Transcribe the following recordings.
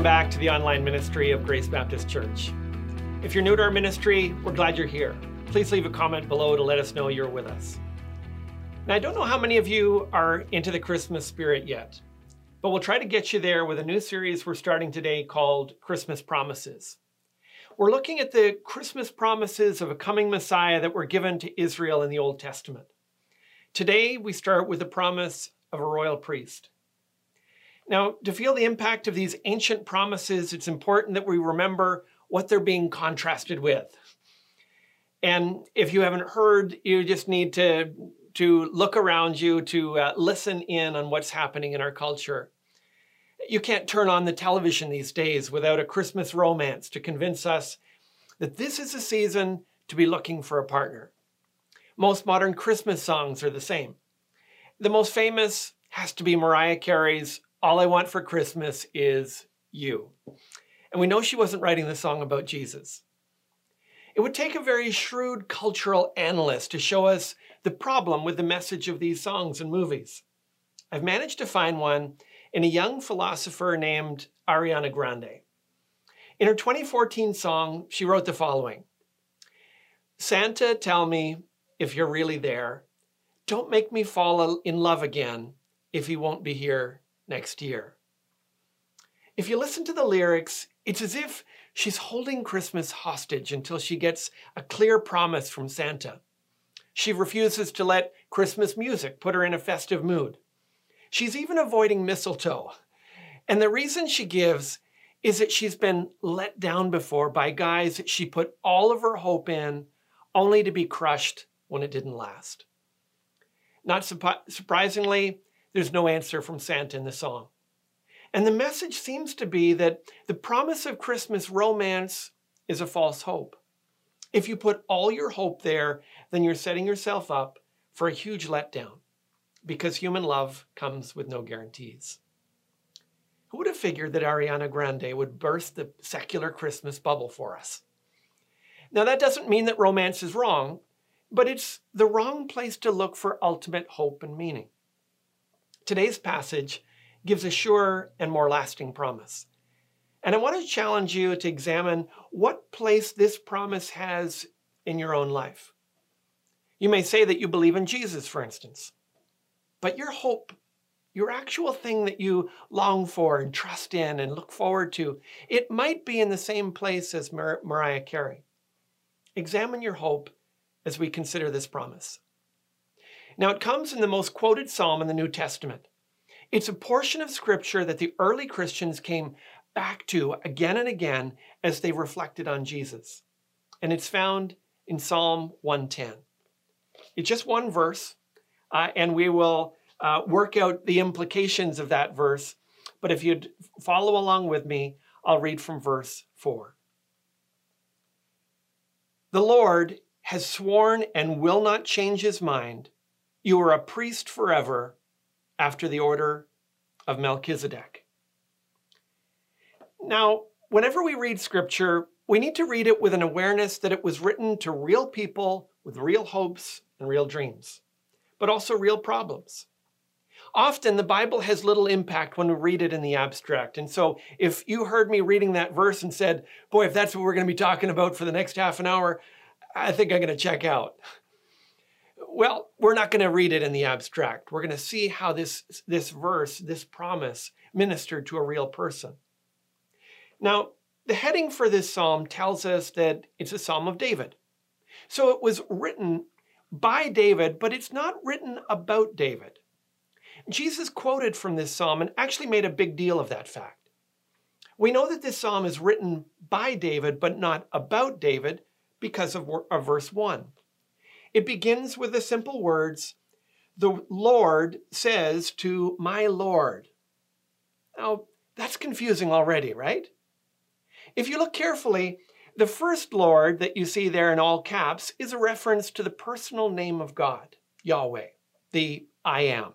Welcome back to the online ministry of Grace Baptist Church. If you're new to our ministry, we're glad you're here. Please leave a comment below to let us know you're with us. Now, I don't know how many of you are into the Christmas spirit yet, but we'll try to get you there with a new series we're starting today called Christmas Promises. We're looking at the Christmas promises of a coming Messiah that were given to Israel in the Old Testament. Today, we start with the promise of a royal priest. Now, to feel the impact of these ancient promises, it's important that we remember what they're being contrasted with. And if you haven't heard, you just need to, to look around you to uh, listen in on what's happening in our culture. You can't turn on the television these days without a Christmas romance to convince us that this is a season to be looking for a partner. Most modern Christmas songs are the same. The most famous has to be Mariah Carey's all I Want for Christmas is You. And we know she wasn't writing the song about Jesus. It would take a very shrewd cultural analyst to show us the problem with the message of these songs and movies. I've managed to find one in a young philosopher named Ariana Grande. In her 2014 song, she wrote the following Santa, tell me if you're really there. Don't make me fall in love again if he won't be here next year. If you listen to the lyrics, it's as if she's holding Christmas hostage until she gets a clear promise from Santa. She refuses to let Christmas music put her in a festive mood. She's even avoiding mistletoe. And the reason she gives is that she's been let down before by guys that she put all of her hope in, only to be crushed when it didn't last. Not surprisingly, there's no answer from Santa in the song. And the message seems to be that the promise of Christmas romance is a false hope. If you put all your hope there, then you're setting yourself up for a huge letdown because human love comes with no guarantees. Who would have figured that Ariana Grande would burst the secular Christmas bubble for us? Now, that doesn't mean that romance is wrong, but it's the wrong place to look for ultimate hope and meaning. Today's passage gives a sure and more lasting promise. And I want to challenge you to examine what place this promise has in your own life. You may say that you believe in Jesus, for instance, but your hope, your actual thing that you long for and trust in and look forward to, it might be in the same place as Mar- Mariah Carey. Examine your hope as we consider this promise. Now, it comes in the most quoted psalm in the New Testament. It's a portion of scripture that the early Christians came back to again and again as they reflected on Jesus. And it's found in Psalm 110. It's just one verse, uh, and we will uh, work out the implications of that verse. But if you'd follow along with me, I'll read from verse 4. The Lord has sworn and will not change his mind you are a priest forever after the order of Melchizedek. Now, whenever we read scripture, we need to read it with an awareness that it was written to real people with real hopes and real dreams, but also real problems. Often the Bible has little impact when we read it in the abstract. And so if you heard me reading that verse and said, boy, if that's what we're going to be talking about for the next half an hour, I think I'm going to check out. Well, we're not going to read it in the abstract. We're going to see how this, this verse, this promise, ministered to a real person. Now, the heading for this psalm tells us that it's a psalm of David. So it was written by David, but it's not written about David. Jesus quoted from this psalm and actually made a big deal of that fact. We know that this psalm is written by David, but not about David because of, verse 1. It begins with the simple words, the Lord says to my Lord. Now, that's confusing already, right? If you look carefully, the first Lord that you see there in all caps is a reference to the personal name of God, Yahweh, the I am.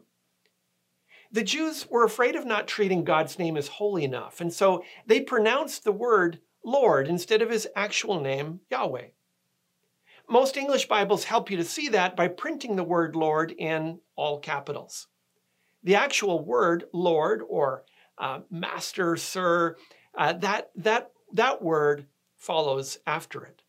The Jews were afraid of not treating God's name as holy enough, and so they pronounced the word Lord instead of his actual name, Yahweh. Most English Bibles help you to see that by printing the word Lord in all capitals. The actual word Lord or uh, master, sir, uh, that, that, that word follows after it.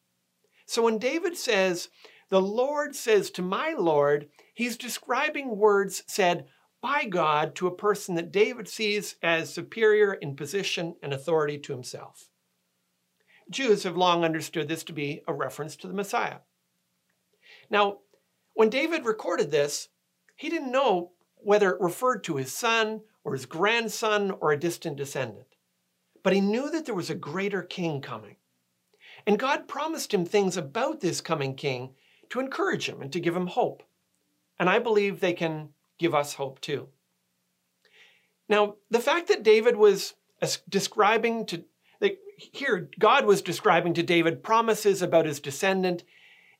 So when David says, the Lord says to my Lord, he's describing words said by God to a person that David sees as superior in position and authority to himself. Jews have long understood this to be a reference to the Messiah. Now, when David recorded this, he didn't know whether it referred to his son or his grandson or a distant descendant. But he knew that there was a greater king coming. And God promised him things about this coming king to encourage him and to give him hope. And I believe they can give us hope too. Now, the fact that David was describing to, here, God was describing to David promises about his descendant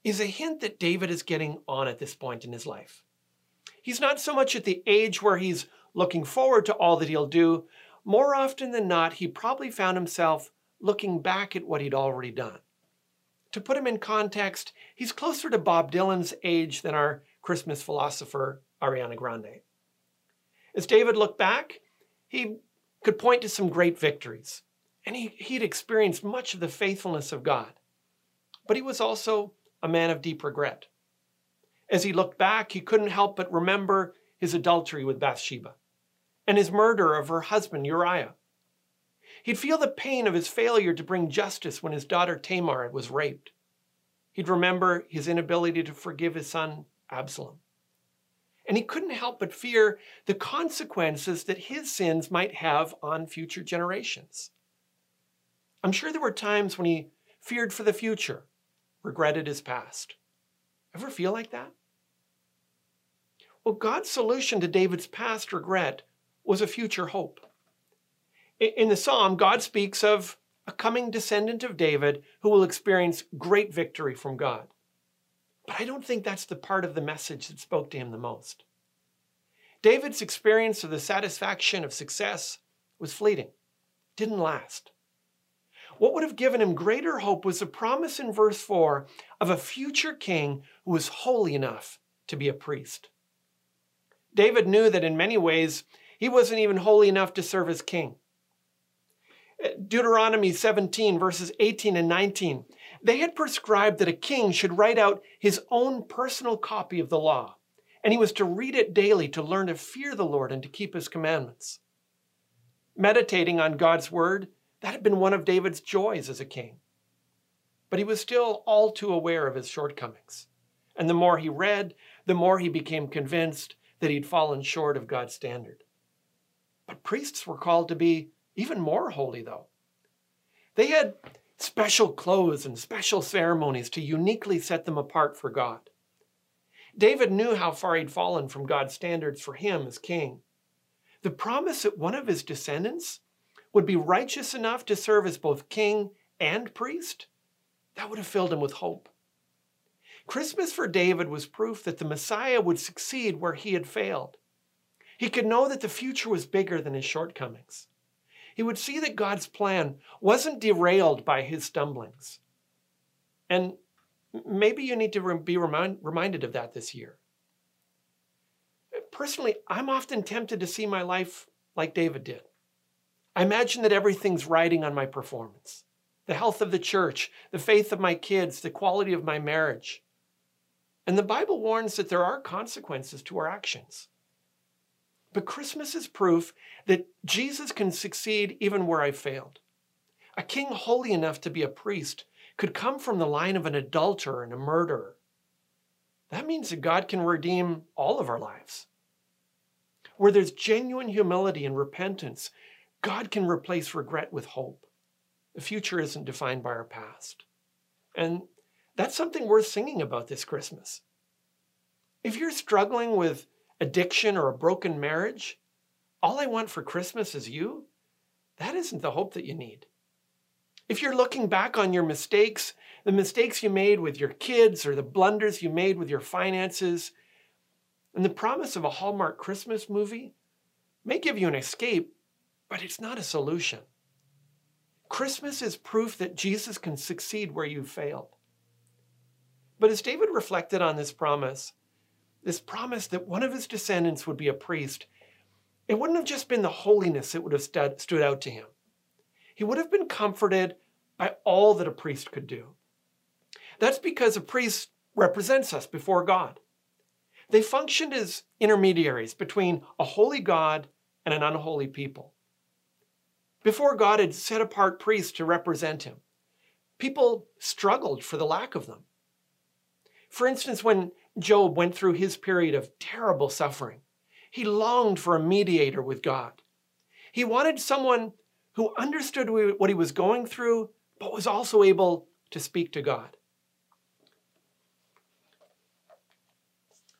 is a hint that David is getting on at this point in his life. He's not so much at the age where he's looking forward to all that he'll do. More often than not, he probably found himself looking back at what he'd already done. To put him in context, he's closer to Bob Dylan's age than our Christmas philosopher, Ariana Grande. As David looked back, he could point to some great victories, and he, he'd experienced much of the faithfulness of God. But he was also a man of deep regret. As he looked back, he couldn't help but remember his adultery with Bathsheba and his murder of her husband Uriah. He'd feel the pain of his failure to bring justice when his daughter Tamar was raped. He'd remember his inability to forgive his son Absalom. And he couldn't help but fear the consequences that his sins might have on future generations. I'm sure there were times when he feared for the future, regretted his past. Ever feel like that? Well, God's solution to David's past regret was a future hope. In the psalm, God speaks of a coming descendant of David who will experience great victory from God. But I don't think that's the part of the message that spoke to him the most. David's experience of the satisfaction of success was fleeting, didn't last. What would have given him greater hope was the promise in verse 4 of a future king who was holy enough to be a priest. David knew that in many ways he wasn't even holy enough to serve as king. Uh, Deuteronomy 17, verses 18 and 19, they had prescribed that a king should write out his own personal copy of the law, and he was to read it daily to learn to fear the Lord and to keep his commandments. Meditating on God's word, that had been one of David's joys as a king. But he was still all too aware of his shortcomings. And the more he read, the more he became convinced that he'd fallen short of God's standard. But priests were called to be even more holy, though. They had special clothes and special ceremonies to uniquely set them apart for God. David knew how far he'd fallen from God's standards for him as king. The promise that one of his descendants would be righteous enough to serve as both king and priest, that would have filled him with hope. Christmas for David was proof that the Messiah would succeed where he had failed. He could know that the future was bigger than his shortcomings he would see that God's plan wasn't derailed by his stumblings. And maybe you need to be remind, reminded of that this year. Personally, I'm often tempted to see my life like David did. I imagine that everything's riding on my performance the health of the church, the faith of my kids, the quality of my marriage. And the Bible warns that there are consequences to our actions. But Christmas is proof that Jesus can succeed even where I failed. A king holy enough to be a priest could come from the line of an adulterer and a murderer. That means that God can redeem all of our lives. Where there's genuine humility and repentance, God can replace regret with hope. The future isn't defined by our past. And that's something worth singing about this Christmas. If you're struggling with addiction or a broken marriage, all I want for Christmas is you, that isn't the hope that you need. If you're looking back on your mistakes, the mistakes you made with your kids or the blunders you made with your finances, and the promise of a Hallmark Christmas movie may give you an escape, but it's not a solution. Christmas is proof that Jesus can succeed where you've failed. But as David reflected on this promise, this promise that one of his descendants would be a priest, it wouldn't have just been the holiness that would have stood, stood out to him. He would have been comforted by all that a priest could do. That's because a priest represents us before God. They functioned as intermediaries between a holy God and an unholy people. Before God had set apart priests to represent him, people struggled for the lack of them. For instance, when Job went through his period of terrible suffering, he longed for a mediator with God. He wanted someone who understood what he was going through, but was also able to speak to God.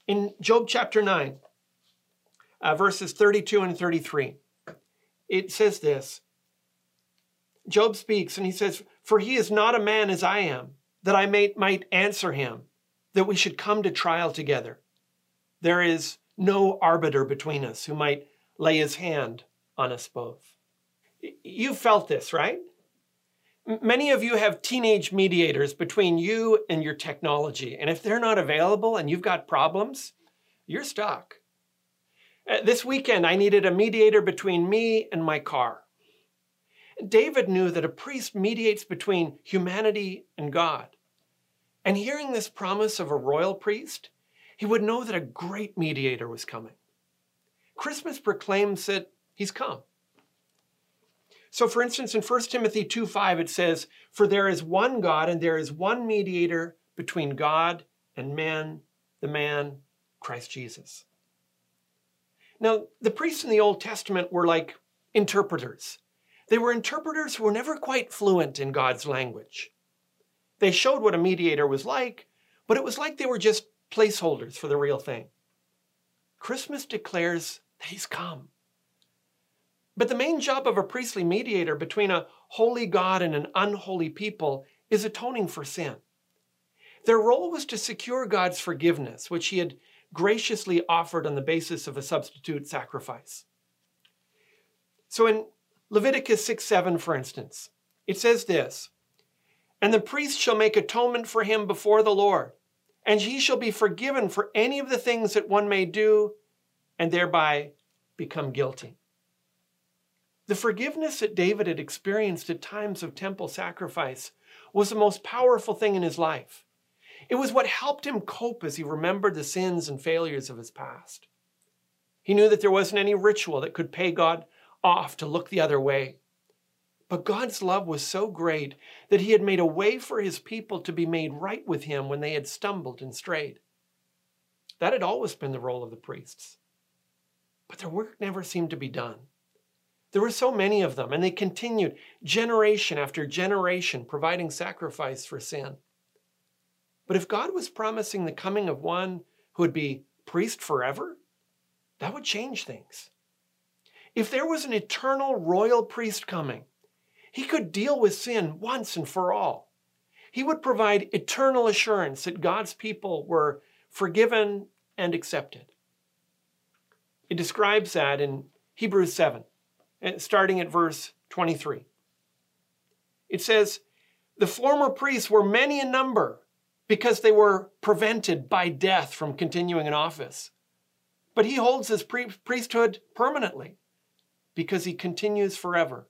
In Job chapter 9, uh, verses 32 and 33, it says this Job speaks and he says, For he is not a man as I am, that I may, might answer him, that we should come to trial together. There is no arbiter between us who might lay his hand on us both. You felt this, right? Many of you have teenage mediators between you and your technology. And if they're not available and you've got problems, you're stuck. Uh, this weekend, I needed a mediator between me and my car. David knew that a priest mediates between humanity and God. And hearing this promise of a royal priest, he would know that a great mediator was coming. Christmas proclaims that he's come. So, for instance, in 1 Timothy 2 5, it says, For there is one God and there is one mediator between God and man, the man, Christ Jesus. Now, the priests in the Old Testament were like interpreters. They were interpreters who were never quite fluent in God's language. They showed what a mediator was like, but it was like they were just placeholders for the real thing. Christmas declares that he's come. But the main job of a priestly mediator between a holy God and an unholy people is atoning for sin. Their role was to secure God's forgiveness, which he had graciously offered on the basis of a substitute sacrifice. So in Leviticus 6 7, for instance, it says this And the priest shall make atonement for him before the Lord, and he shall be forgiven for any of the things that one may do and thereby become guilty. The forgiveness that David had experienced at times of temple sacrifice was the most powerful thing in his life. It was what helped him cope as he remembered the sins and failures of his past. He knew that there wasn't any ritual that could pay God off to look the other way. But God's love was so great that he had made a way for his people to be made right with him when they had stumbled and strayed. That had always been the role of the priests. But their work never seemed to be done. There were so many of them, and they continued generation after generation providing sacrifice for sin. But if God was promising the coming of one who would be priest forever, that would change things. If there was an eternal royal priest coming, he could deal with sin once and for all. He would provide eternal assurance that God's people were forgiven and accepted. It describes that in Hebrews 7 eh, starting at verse 23. It says, The former priests were many in number because they were prevented by death from continuing in office. But he holds his priesthood permanently because he continues forever.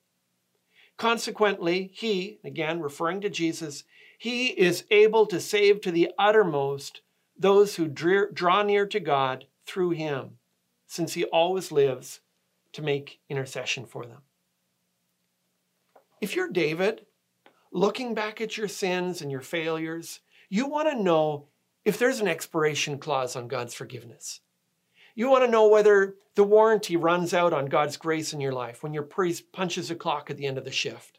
Consequently, he, again referring to Jesus, he is able to save to the uttermost those who draw near to God through him, since he always lives to make intercession for them. If you're David, looking back at your sins and your failures, you want to know if there's an expiration clause on God's forgiveness. You want to know whether the warranty runs out on God's grace in your life when your priest punches a clock at the end of the shift.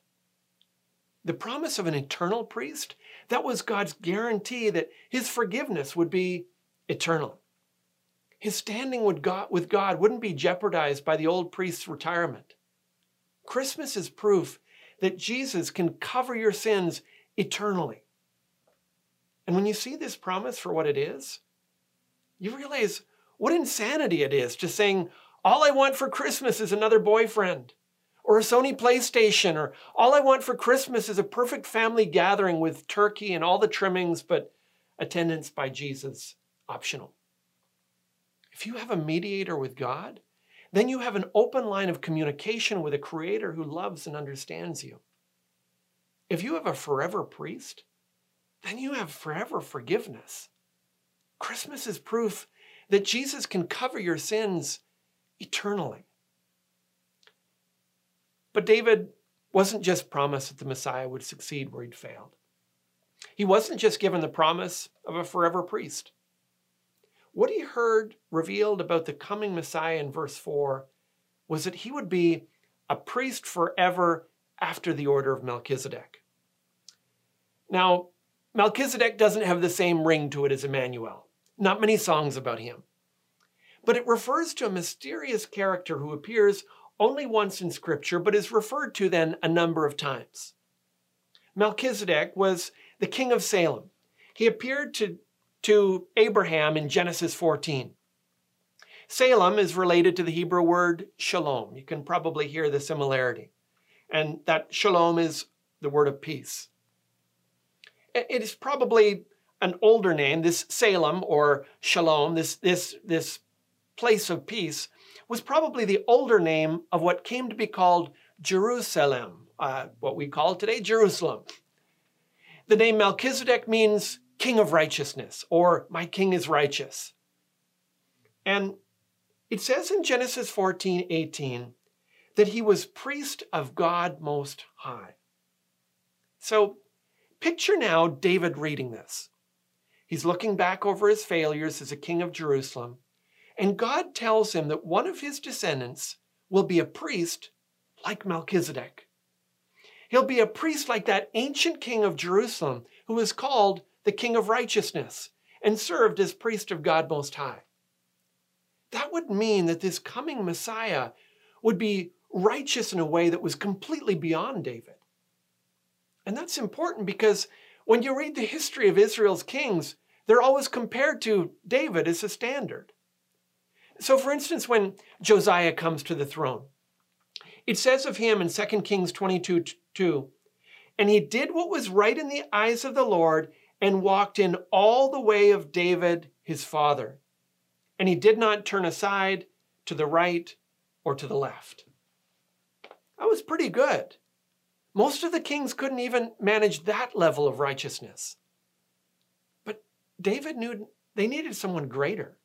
The promise of an eternal priest, that was God's guarantee that his forgiveness would be eternal. His standing with God, with God wouldn't be jeopardized by the old priest's retirement. Christmas is proof that Jesus can cover your sins eternally. And when you see this promise for what it is, you realize what insanity it is to saying, all I want for Christmas is another boyfriend or a Sony PlayStation, or all I want for Christmas is a perfect family gathering with turkey and all the trimmings, but attendance by Jesus optional. If you have a mediator with God, then you have an open line of communication with a creator who loves and understands you. If you have a forever priest, then you have forever forgiveness. Christmas is proof that Jesus can cover your sins eternally. But David wasn't just promised that the Messiah would succeed where he'd failed. He wasn't just given the promise of a forever priest. What he heard revealed about the coming Messiah in verse 4 was that he would be a priest forever after the order of Melchizedek. Now, Melchizedek doesn't have the same ring to it as Emmanuel. Not many songs about him. But it refers to a mysterious character who appears only once in Scripture, but is referred to then a number of times. Melchizedek was the king of Salem. He appeared to, to Abraham in Genesis 14. Salem is related to the Hebrew word shalom. You can probably hear the similarity. And that shalom is the word of peace. It is probably an older name, this Salem or Shalom, this, this, this place of peace, was probably the older name of what came to be called Jerusalem, uh, what we call today Jerusalem. The name Melchizedek means king of righteousness, or my king is righteous. And it says in Genesis 14 18 that he was priest of God Most High. So picture now David reading this. He's looking back over his failures as a king of Jerusalem, and God tells him that one of his descendants will be a priest like Melchizedek. He'll be a priest like that ancient king of Jerusalem who was called the King of Righteousness and served as priest of God Most High. That would mean that this coming Messiah would be righteous in a way that was completely beyond David. And that's important because when you read the history of Israel's kings, they're always compared to David as a standard. So, for instance, when Josiah comes to the throne, it says of him in 2 Kings 22 2, and he did what was right in the eyes of the Lord and walked in all the way of David his father. And he did not turn aside to the right or to the left. That was pretty good. Most of the kings couldn't even manage that level of righteousness. But David knew they needed someone greater.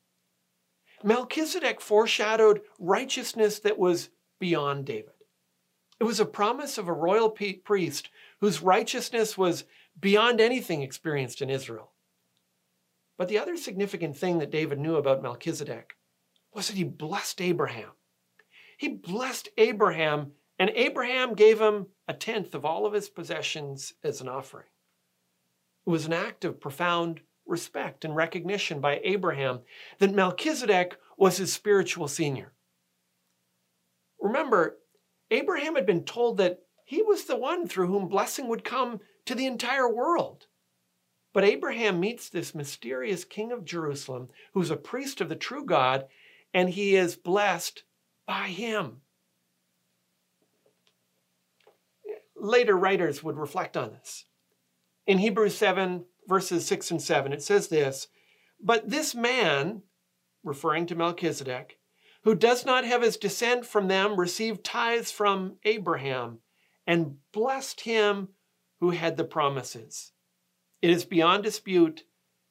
Melchizedek foreshadowed righteousness that was beyond David. It was a promise of a royal priest whose righteousness was beyond anything experienced in Israel. But the other significant thing that David knew about Melchizedek was that he blessed Abraham. He blessed Abraham, and Abraham gave him a tenth of all of his possessions as an offering. It was an act of profound respect and recognition by Abraham that Melchizedek was his spiritual senior. Remember, Abraham had been told that he was the one through whom blessing would come to the entire world. But Abraham meets this mysterious king of Jerusalem who's a priest of the true God, and he is blessed by him. Later writers would reflect on this. In Hebrews 7, verses 6 and 7, it says this But this man, referring to Melchizedek, who does not have his descent from them, received tithes from Abraham and blessed him who had the promises. It is beyond dispute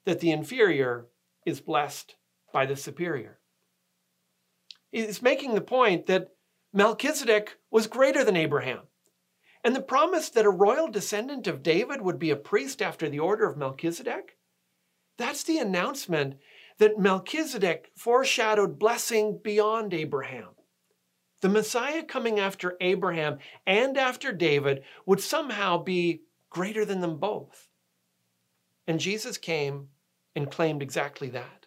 that the inferior is blessed by the superior. He's making the point that Melchizedek was greater than Abraham. And the promise that a royal descendant of David would be a priest after the order of Melchizedek, that's the announcement that Melchizedek foreshadowed blessing beyond Abraham. The Messiah coming after Abraham and after David would somehow be greater than them both. And Jesus came and claimed exactly that.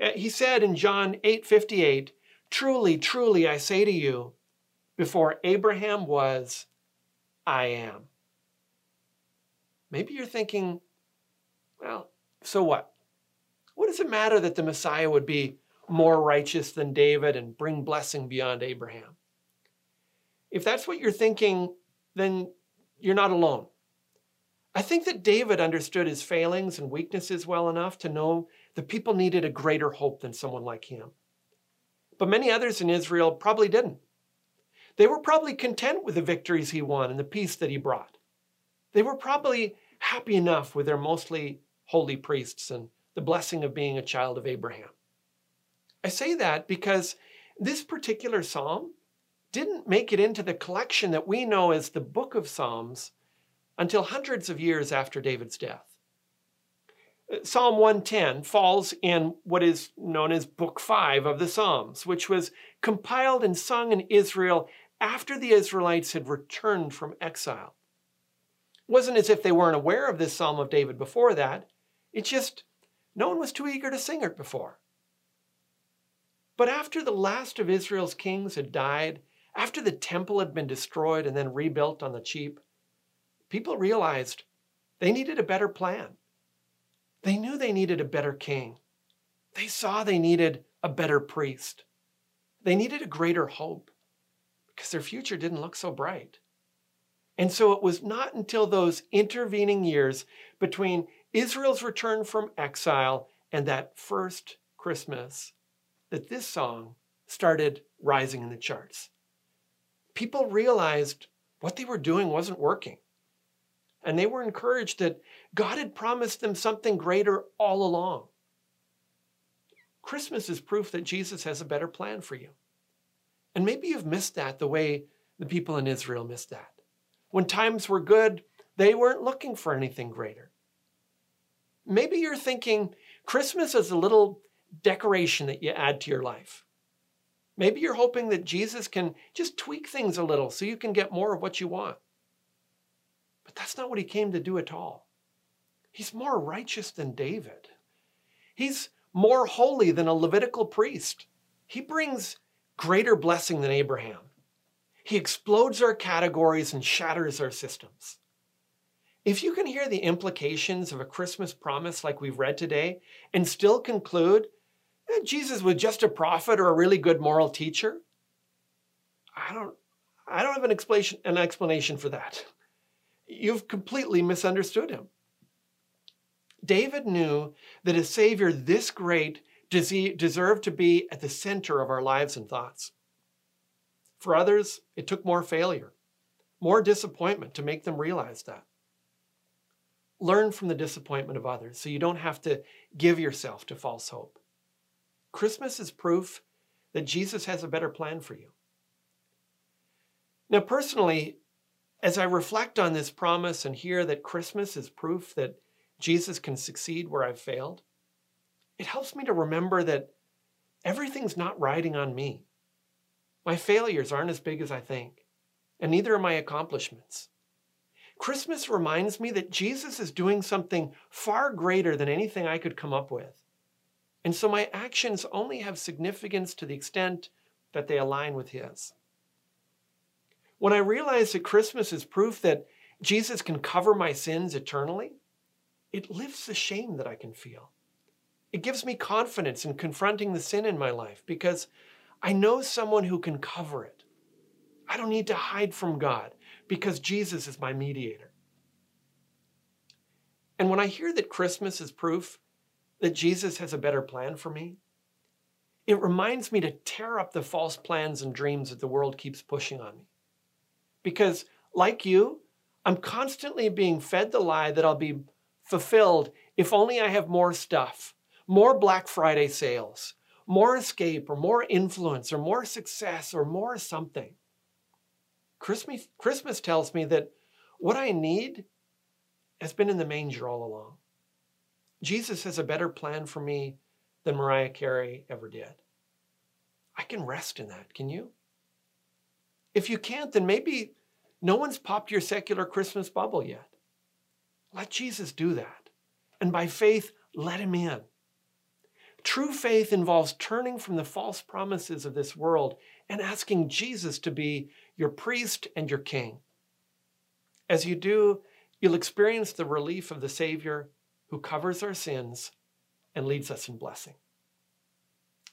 Uh, he said in John 8:58, "Truly, truly I say to you, before Abraham was, I am." Maybe you're thinking, well, so what? What does it matter that the Messiah would be more righteous than David and bring blessing beyond Abraham? If that's what you're thinking, then you're not alone. I think that David understood his failings and weaknesses well enough to know that people needed a greater hope than someone like him. but many others in Israel probably didn't. They were probably content with the victories he won and the peace that he brought. They were probably happy enough with their mostly holy priests and the blessing of being a child of Abraham. I say that because this particular psalm didn't make it into the collection that we know as the Book of Psalms until hundreds of years after David's death. Uh, psalm 110 falls in what is known as Book 5 of the Psalms, which was compiled and sung in Israel after the Israelites had returned from exile. It wasn't as if they weren't aware of this Psalm of David before that. It's just no one was too eager to sing it before. But after the last of Israel's kings had died, after the temple had been destroyed and then rebuilt on the cheap, people realized they needed a better plan. They knew they needed a better king. They saw they needed a better priest. They needed a greater hope because their future didn't look so bright. And so it was not until those intervening years between Israel's return from exile and that first Christmas that this song started rising in the charts. People realized what they were doing wasn't working. And they were encouraged that God had promised them something greater all along. Christmas is proof that Jesus has a better plan for you. And maybe you've missed that the way the people in Israel missed that. When times were good, they weren't looking for anything greater. Maybe you're thinking Christmas is a little decoration that you add to your life. Maybe you're hoping that Jesus can just tweak things a little so you can get more of what you want. But that's not what he came to do at all. He's more righteous than David. He's more holy than a Levitical priest. He brings greater blessing than Abraham. He explodes our categories and shatters our systems. If you can hear the implications of a Christmas promise like we've read today and still conclude that Jesus was just a prophet or a really good moral teacher, I don't, I don't have an explanation, an explanation for that. You've completely misunderstood him. David knew that a Savior this great deserved to be at the center of our lives and thoughts. For others, it took more failure, more disappointment to make them realize that. Learn from the disappointment of others so you don't have to give yourself to false hope. Christmas is proof that Jesus has a better plan for you. Now, personally, as I reflect on this promise and hear that Christmas is proof that Jesus can succeed where I've failed, it helps me to remember that everything's not riding on me. My failures aren't as big as I think, and neither are my accomplishments. Christmas reminds me that Jesus is doing something far greater than anything I could come up with. And so my actions only have significance to the extent that they align with His. When I realize that Christmas is proof that Jesus can cover my sins eternally, it lifts the shame that I can feel. It gives me confidence in confronting the sin in my life because I know someone who can cover it. I don't need to hide from God because Jesus is my mediator. And when I hear that Christmas is proof that Jesus has a better plan for me, it reminds me to tear up the false plans and dreams that the world keeps pushing on me. Because, like you, I'm constantly being fed the lie that I'll be fulfilled if only I have more stuff, more Black Friday sales, more escape, or more influence, or more success, or more something. Christmas, Christmas tells me that what I need has been in the manger all along. Jesus has a better plan for me than Mariah Carey ever did. I can rest in that, can you? If you can't, then maybe no one's popped your secular Christmas bubble yet. Let Jesus do that. And by faith, let him in. True faith involves turning from the false promises of this world and asking Jesus to be your priest and your king. As you do, you'll experience the relief of the Savior who covers our sins and leads us in blessing.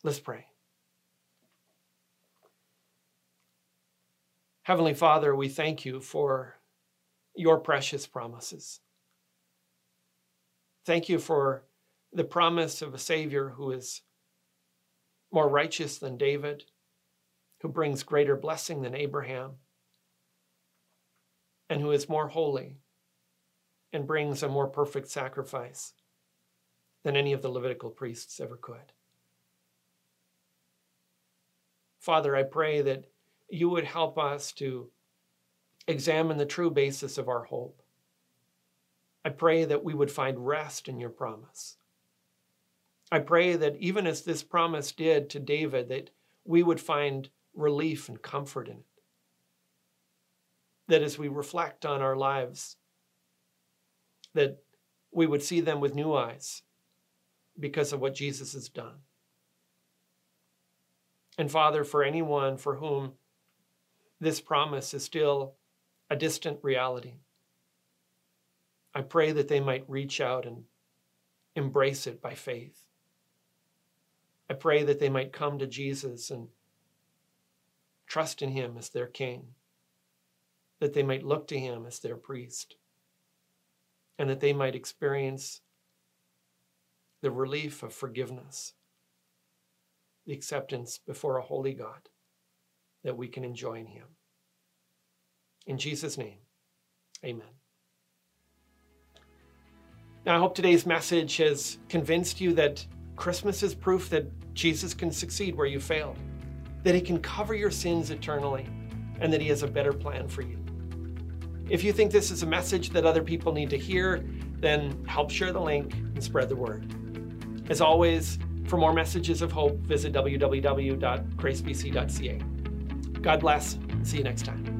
Let's pray. Heavenly Father, we thank you for your precious promises. Thank you for the promise of a Savior who is more righteous than David, who brings greater blessing than Abraham, and who is more holy and brings a more perfect sacrifice than any of the Levitical priests ever could. Father, I pray that you would help us to examine the true basis of our hope. I pray that we would find rest in your promise. I pray that even as this promise did to David, that we would find relief and comfort in it. That as we reflect on our lives, that we would see them with new eyes because of what Jesus has done. And Father, for anyone for whom this promise is still a distant reality, I pray that they might reach out and embrace it by faith. I pray that they might come to Jesus and trust in him as their king, that they might look to him as their priest, and that they might experience the relief of forgiveness, the acceptance before a holy God that we can enjoy in him. In Jesus' name, amen. Now, I hope today's message has convinced you that Christmas is proof that Jesus can succeed where you failed, that he can cover your sins eternally, and that he has a better plan for you. If you think this is a message that other people need to hear, then help share the link and spread the word. As always, for more messages of hope, visit www.gracebc.ca. God bless. See you next time.